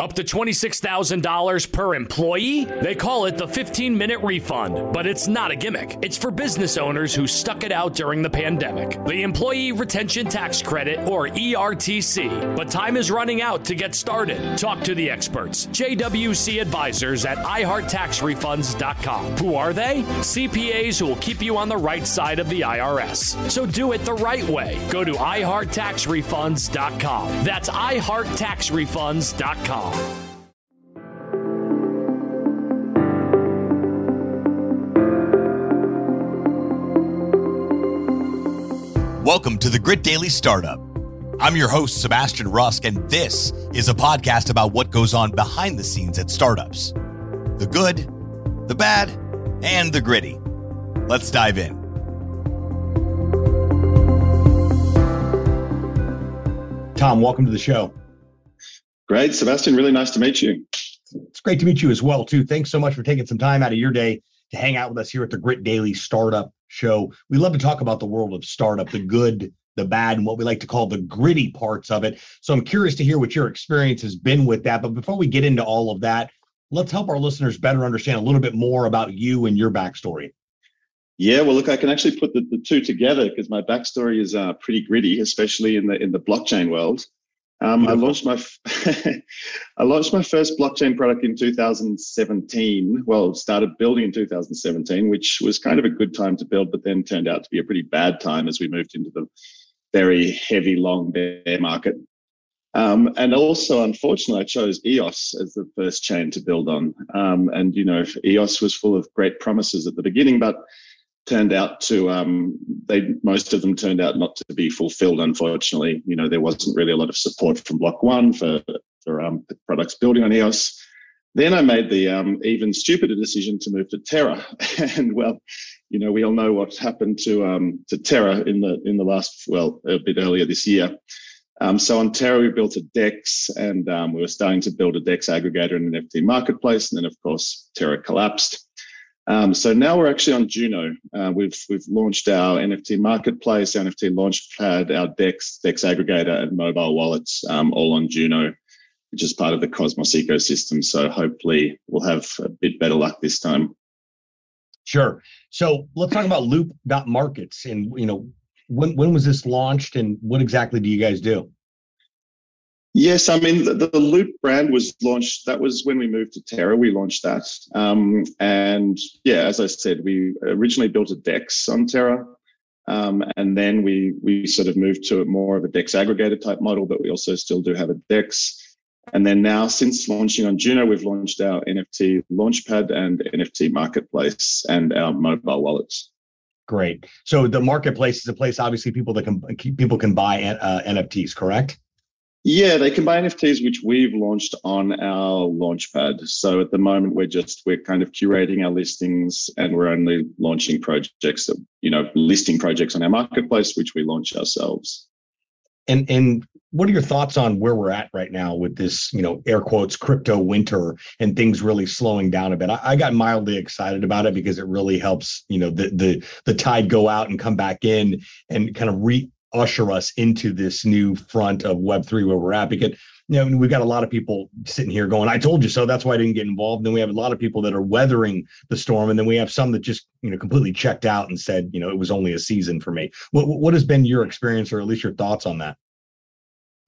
Up to $26,000 per employee? They call it the 15 minute refund, but it's not a gimmick. It's for business owners who stuck it out during the pandemic. The Employee Retention Tax Credit, or ERTC. But time is running out to get started. Talk to the experts. JWC Advisors at iHeartTaxRefunds.com. Who are they? CPAs who will keep you on the right side of the IRS. So do it the right way. Go to iHeartTaxRefunds.com. That's iHeartTaxRefunds.com. Welcome to the Grit Daily Startup. I'm your host, Sebastian Rusk, and this is a podcast about what goes on behind the scenes at startups the good, the bad, and the gritty. Let's dive in. Tom, welcome to the show. Great, Sebastian. Really nice to meet you. It's great to meet you as well, too. Thanks so much for taking some time out of your day to hang out with us here at the Grit Daily Startup Show. We love to talk about the world of startup, the good, the bad, and what we like to call the gritty parts of it. So I'm curious to hear what your experience has been with that. But before we get into all of that, let's help our listeners better understand a little bit more about you and your backstory. Yeah, well, look, I can actually put the, the two together because my backstory is uh, pretty gritty, especially in the in the blockchain world. Um, I launched my I launched my first blockchain product in 2017. Well, started building in 2017, which was kind of a good time to build, but then turned out to be a pretty bad time as we moved into the very heavy, long bear market. Um, and also, unfortunately, I chose EOS as the first chain to build on. Um, and you know, EOS was full of great promises at the beginning, but turned out to um, they most of them turned out not to be fulfilled unfortunately you know there wasn't really a lot of support from Block.one for for um, products building on eos then i made the um, even stupider decision to move to terra and well you know we all know what happened to um, to terra in the in the last well a bit earlier this year um, so on Terra, we built a DEX and um, we were starting to build a DEX aggregator and an NFT marketplace. And then, of course, Terra collapsed. Um, so now we're actually on Juno. Uh, we've we've launched our NFT marketplace, our NFT launchpad, our Dex, Dex aggregator, and mobile wallets, um, all on Juno, which is part of the Cosmos ecosystem. So hopefully we'll have a bit better luck this time. Sure. So let's talk about Loop Markets, and you know when when was this launched, and what exactly do you guys do? Yes, I mean the, the, Loop brand was launched. That was when we moved to Terra. We launched that, um, and yeah, as I said, we originally built a Dex on Terra, um, and then we we sort of moved to more of a Dex aggregator type model, but we also still do have a Dex. And then now, since launching on Juno, we've launched our NFT launchpad and NFT marketplace and our mobile wallets. Great. So the marketplace is a place, obviously, people that can people can buy uh, NFTs. Correct. Yeah, they can buy NFTs, which we've launched on our launchpad. So at the moment, we're just we're kind of curating our listings, and we're only launching projects that you know listing projects on our marketplace, which we launch ourselves. And and what are your thoughts on where we're at right now with this, you know, air quotes crypto winter and things really slowing down a bit? I, I got mildly excited about it because it really helps, you know, the the the tide go out and come back in and kind of re usher us into this new front of Web3 where we're at. Because you know, we've got a lot of people sitting here going, I told you so. That's why I didn't get involved. And then we have a lot of people that are weathering the storm. And then we have some that just, you know, completely checked out and said, you know, it was only a season for me. What, what has been your experience or at least your thoughts on that?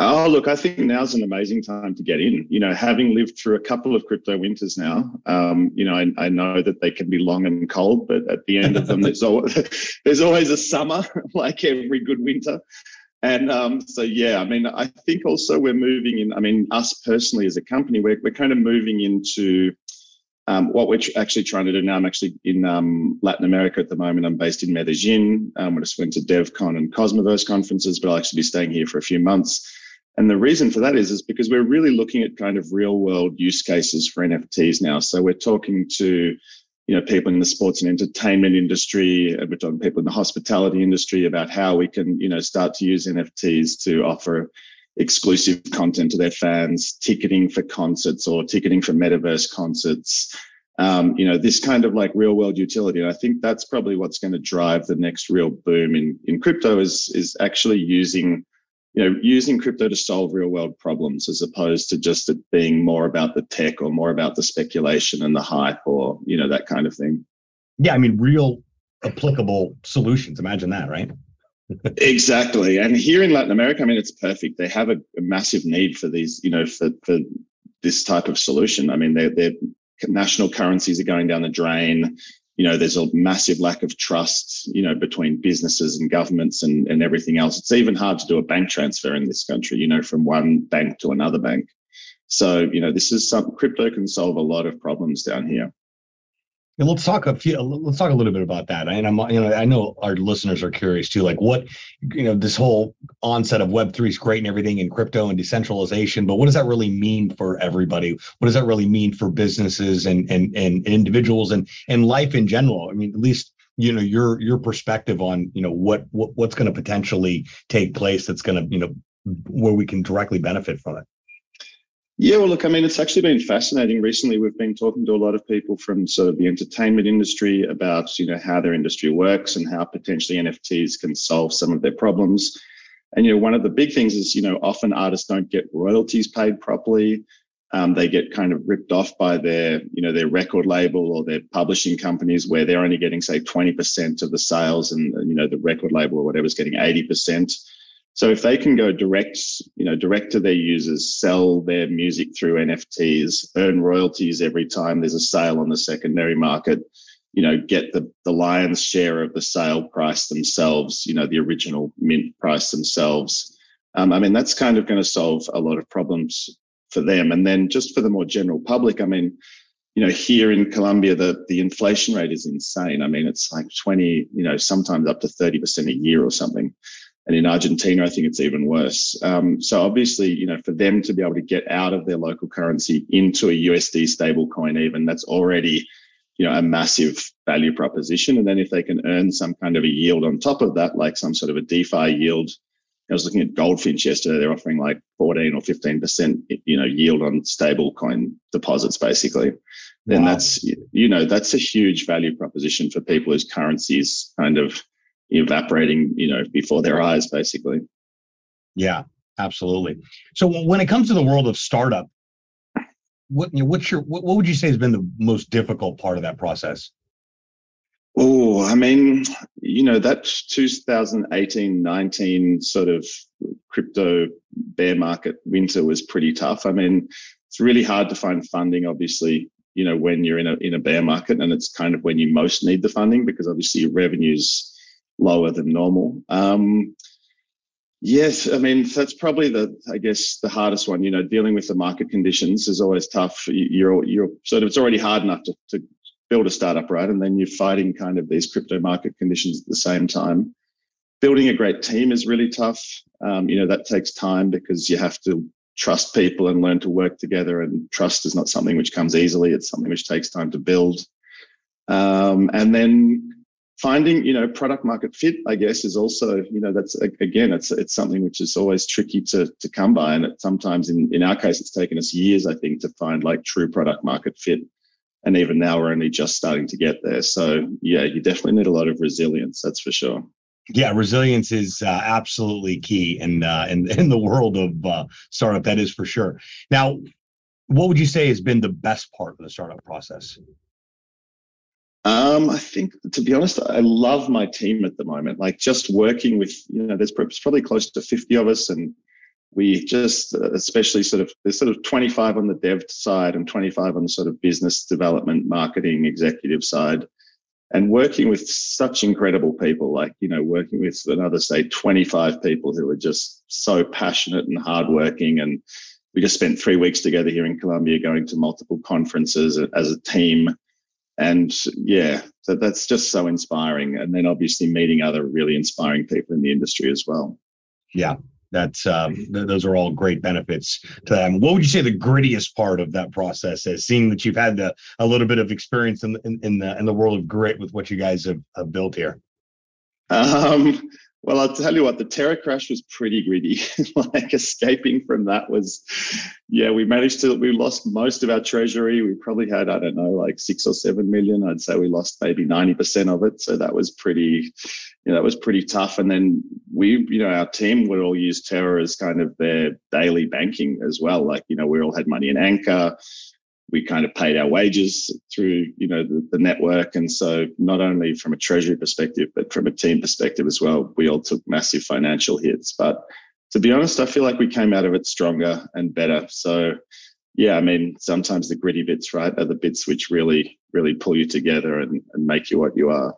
Oh, look, I think now's an amazing time to get in. You know, having lived through a couple of crypto winters now, um, you know, I, I, know that they can be long and cold, but at the end of them, there's always, there's always a summer, like every good winter. And um, so, yeah, I mean, I think also we're moving in. I mean, us personally as a company, we're, we're kind of moving into um, what we're actually trying to do now. I'm actually in um, Latin America at the moment. I'm based in Medellin. Um, I just went to DevCon and Cosmoverse conferences, but I'll actually be staying here for a few months. And the reason for that is, is because we're really looking at kind of real world use cases for NFTs now. So we're talking to, you know, people in the sports and entertainment industry, and we're talking people in the hospitality industry about how we can, you know, start to use NFTs to offer exclusive content to their fans, ticketing for concerts or ticketing for metaverse concerts. Um, you know, this kind of like real world utility. And I think that's probably what's going to drive the next real boom in, in crypto is, is actually using you know, using crypto to solve real world problems as opposed to just it being more about the tech or more about the speculation and the hype or, you know, that kind of thing. Yeah. I mean, real applicable solutions. Imagine that, right? exactly. And here in Latin America, I mean, it's perfect. They have a, a, massive need for these, you know, for, for this type of solution. I mean, their, their national currencies are going down the drain you know there's a massive lack of trust you know between businesses and governments and, and everything else. It's even hard to do a bank transfer in this country you know from one bank to another bank. So you know this is some crypto can solve a lot of problems down here let's talk a few. Let's talk a little bit about that. And I'm, you know, I know our listeners are curious too. Like, what, you know, this whole onset of Web three is great and everything, and crypto and decentralization. But what does that really mean for everybody? What does that really mean for businesses and and and individuals and and life in general? I mean, at least you know your your perspective on you know what, what what's going to potentially take place that's going to you know where we can directly benefit from it. Yeah, well, look, I mean, it's actually been fascinating. Recently, we've been talking to a lot of people from sort of the entertainment industry about, you know, how their industry works and how potentially NFTs can solve some of their problems. And, you know, one of the big things is, you know, often artists don't get royalties paid properly. Um, they get kind of ripped off by their, you know, their record label or their publishing companies where they're only getting, say, 20% of the sales and, you know, the record label or whatever is getting 80%. So if they can go direct, you know, direct to their users, sell their music through NFTs, earn royalties every time there's a sale on the secondary market, you know, get the, the lion's share of the sale price themselves, you know, the original mint price themselves. Um, I mean, that's kind of going to solve a lot of problems for them. And then just for the more general public, I mean, you know, here in Colombia, the, the inflation rate is insane. I mean, it's like 20, you know, sometimes up to 30% a year or something. And in Argentina, I think it's even worse. Um, so obviously, you know, for them to be able to get out of their local currency into a USD stablecoin, even that's already, you know, a massive value proposition. And then if they can earn some kind of a yield on top of that, like some sort of a DeFi yield, I was looking at Goldfinch yesterday. They're offering like 14 or 15 percent, you know, yield on stablecoin deposits, basically. Wow. Then that's, you know, that's a huge value proposition for people whose currencies kind of evaporating, you know, before their eyes, basically. Yeah, absolutely. So when it comes to the world of startup, what you know, what's your what, what would you say has been the most difficult part of that process? Oh, I mean, you know, that 2018 19 sort of crypto bear market winter was pretty tough. I mean, it's really hard to find funding, obviously, you know, when you're in a in a bear market, and it's kind of when you most need the funding because obviously your revenues lower than normal. Um, yes, I mean that's probably the I guess the hardest one. You know, dealing with the market conditions is always tough. You're you're sort of it's already hard enough to, to build a startup, right? And then you're fighting kind of these crypto market conditions at the same time. Building a great team is really tough. Um, you know, that takes time because you have to trust people and learn to work together. And trust is not something which comes easily. It's something which takes time to build. Um, and then finding you know product market fit i guess is also you know that's again it's it's something which is always tricky to to come by. And it, sometimes in in our case it's taken us years i think to find like true product market fit. And even now we're only just starting to get there. So yeah you definitely need a lot of resilience that's for sure. Yeah resilience is uh, absolutely key in uh, in in the world of uh, startup that is for sure. Now what would you say has been the best part of the startup process um, I think, to be honest, I love my team at the moment. Like just working with, you know, there's probably close to 50 of us, and we just, uh, especially sort of, there's sort of 25 on the dev side and 25 on the sort of business development, marketing, executive side. And working with such incredible people, like, you know, working with another, say, 25 people who are just so passionate and hardworking. And we just spent three weeks together here in Colombia going to multiple conferences as a team and yeah so that's just so inspiring. And then obviously meeting other really inspiring people in the industry as well. Yeah that's um, th- those are all great benefits to them. What would you say the grittiest part of that process is seeing that you've had the, a little bit of experience in, in, in the in the world of grit with what you guys have, have built here? Um, Well, I'll tell you what, the Terra crash was pretty gritty. like escaping from that was, yeah, we managed to, we lost most of our treasury. We probably had, I don't know, like six or seven million. I'd say we lost maybe 90% of it. So that was pretty, you know, that was pretty tough. And then we, you know, our team would all use Terra as kind of their daily banking as well. Like, you know, we all had money in Anchor we kind of paid our wages through you know the, the, network. And so not only from a treasury perspective but from a team perspective as well we all took massive financial hits. But to be honest i feel like we came out of it stronger and better. So yeah i mean sometimes the gritty bits right are the bits which really really pull you together and, and make you what you are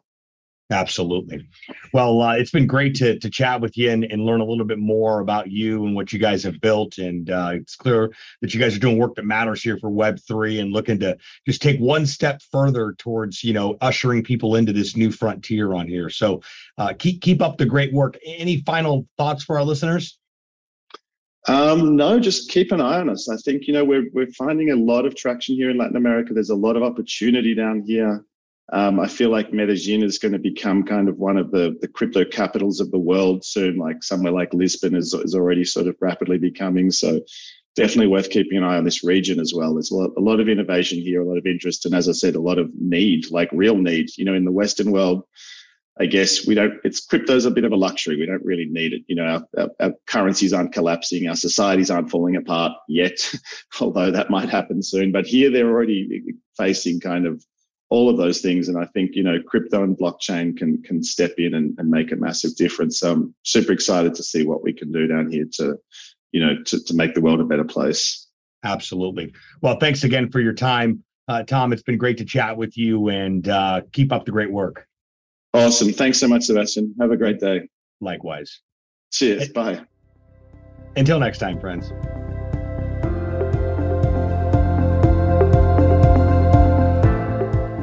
Absolutely. Well, uh, it's been great to to chat with you and, and learn a little bit more about you and what you guys have built. And uh, it's clear that you guys are doing work that matters here for Web three and looking to just take one step further towards you know ushering people into this new frontier on here. So uh, keep keep up the great work. Any final thoughts for our listeners? Um, no, just keep an eye on us. I think you know we're we're finding a lot of traction here in Latin America. There's a lot of opportunity down here. Um, I feel like Medellin is going to become kind of one of the, the crypto capitals of the world soon, like somewhere like Lisbon is, is already sort of rapidly becoming. So definitely worth keeping an eye on this region as well. There's a lot, a lot of innovation here, a lot of interest, and as I said, a lot of need, like real need. You know, in the Western world, I guess we don't. It's crypto's a bit of a luxury. We don't really need it. You know, our, our, our currencies aren't collapsing, our societies aren't falling apart yet, although that might happen soon. But here, they're already facing kind of all of those things. And I think, you know, crypto and blockchain can can step in and, and make a massive difference. So I'm super excited to see what we can do down here to, you know, to, to make the world a better place. Absolutely. Well, thanks again for your time. Uh, Tom, it's been great to chat with you and uh, keep up the great work. Awesome. Thanks so much, Sebastian. Have a great day. Likewise. Cheers. Bye. Until next time, friends.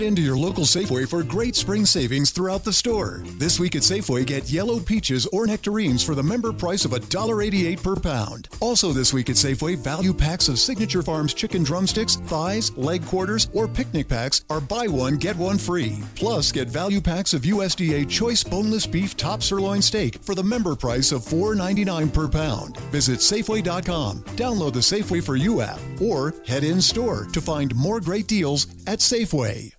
Head into your local Safeway for great spring savings throughout the store. This week at Safeway, get yellow peaches or nectarines for the member price of $1.88 per pound. Also this week at Safeway, value packs of Signature Farms chicken drumsticks, thighs, leg quarters, or picnic packs are buy one, get one free. Plus, get value packs of USDA choice boneless beef top sirloin steak for the member price of $4.99 per pound. Visit Safeway.com, download the Safeway for You app, or head in store to find more great deals at Safeway.